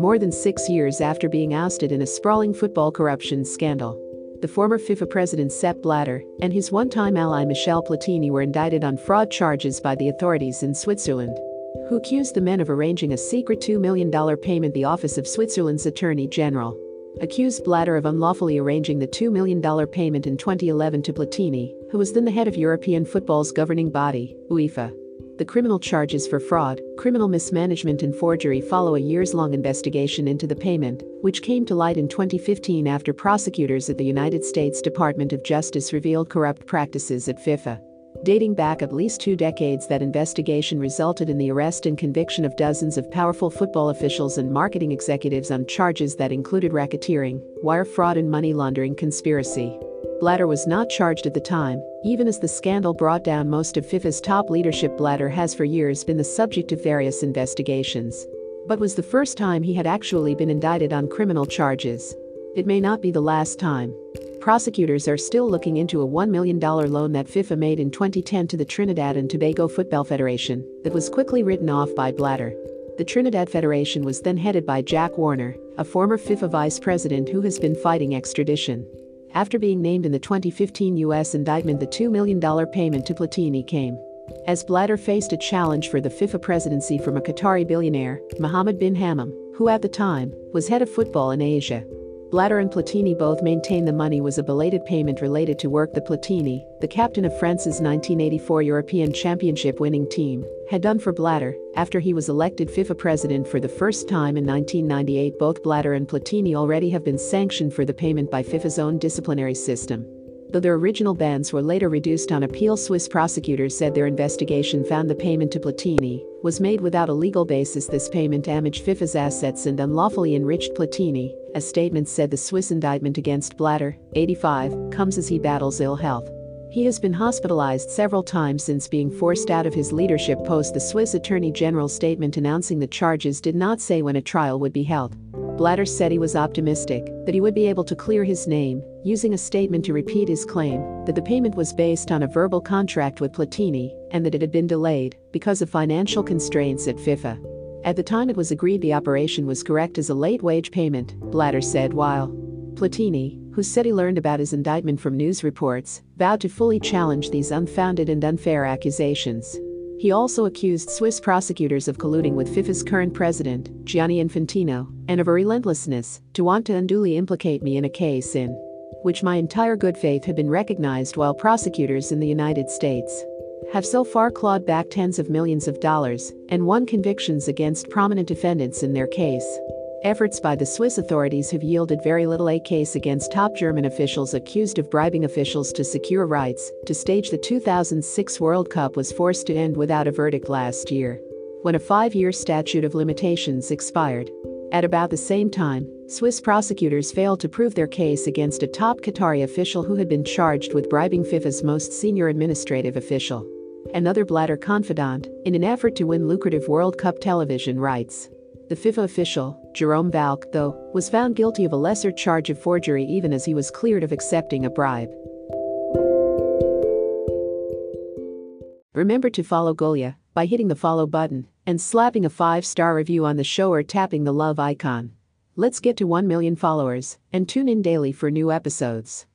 more than six years after being ousted in a sprawling football corruption scandal. The former FIFA president Sepp Blatter and his one time ally Michel Platini were indicted on fraud charges by the authorities in Switzerland, who accused the men of arranging a secret $2 million payment. The Office of Switzerland's Attorney General accused Blatter of unlawfully arranging the $2 million payment in 2011 to Platini, who was then the head of European football's governing body, UEFA. The criminal charges for fraud, criminal mismanagement, and forgery follow a years long investigation into the payment, which came to light in 2015 after prosecutors at the United States Department of Justice revealed corrupt practices at FIFA. Dating back at least two decades, that investigation resulted in the arrest and conviction of dozens of powerful football officials and marketing executives on charges that included racketeering, wire fraud, and money laundering conspiracy. Blatter was not charged at the time, even as the scandal brought down most of FIFA's top leadership. Blatter has for years been the subject of various investigations. But was the first time he had actually been indicted on criminal charges. It may not be the last time. Prosecutors are still looking into a $1 million loan that FIFA made in 2010 to the Trinidad and Tobago Football Federation that was quickly written off by Blatter. The Trinidad Federation was then headed by Jack Warner, a former FIFA vice president who has been fighting extradition. After being named in the 2015 U.S. indictment, the $2 million payment to Platini came. As Blatter faced a challenge for the FIFA presidency from a Qatari billionaire, Mohammed bin Hammam, who at the time was head of football in Asia. Blatter and Platini both maintain the money was a belated payment related to work the Platini, the captain of France's 1984 European Championship winning team, had done for Blatter after he was elected FIFA president for the first time in 1998. Both Blatter and Platini already have been sanctioned for the payment by FIFA's own disciplinary system. Though their original bans were later reduced on appeal, Swiss prosecutors said their investigation found the payment to Platini was made without a legal basis. This payment damaged FIFA's assets and unlawfully enriched Platini. A statement said the Swiss indictment against Blatter, 85, comes as he battles ill health. He has been hospitalized several times since being forced out of his leadership post. The Swiss Attorney General's statement announcing the charges did not say when a trial would be held. Blatter said he was optimistic that he would be able to clear his name, using a statement to repeat his claim that the payment was based on a verbal contract with Platini and that it had been delayed because of financial constraints at FIFA. At the time it was agreed the operation was correct as a late wage payment, Blatter said while Platini, who said he learned about his indictment from news reports, vowed to fully challenge these unfounded and unfair accusations. He also accused Swiss prosecutors of colluding with FIFA's current president, Gianni Infantino, and of a relentlessness to want to unduly implicate me in a case in which my entire good faith had been recognized while prosecutors in the United States have so far clawed back tens of millions of dollars and won convictions against prominent defendants in their case. Efforts by the Swiss authorities have yielded very little. A case against top German officials accused of bribing officials to secure rights to stage the 2006 World Cup was forced to end without a verdict last year, when a five year statute of limitations expired. At about the same time, Swiss prosecutors failed to prove their case against a top Qatari official who had been charged with bribing FIFA's most senior administrative official. Another Blatter confidant, in an effort to win lucrative World Cup television rights. The FIFA official, Jerome Valcke, though, was found guilty of a lesser charge of forgery even as he was cleared of accepting a bribe. Remember to follow Golia by hitting the follow button and slapping a 5-star review on the show or tapping the love icon. Let's get to 1 million followers and tune in daily for new episodes.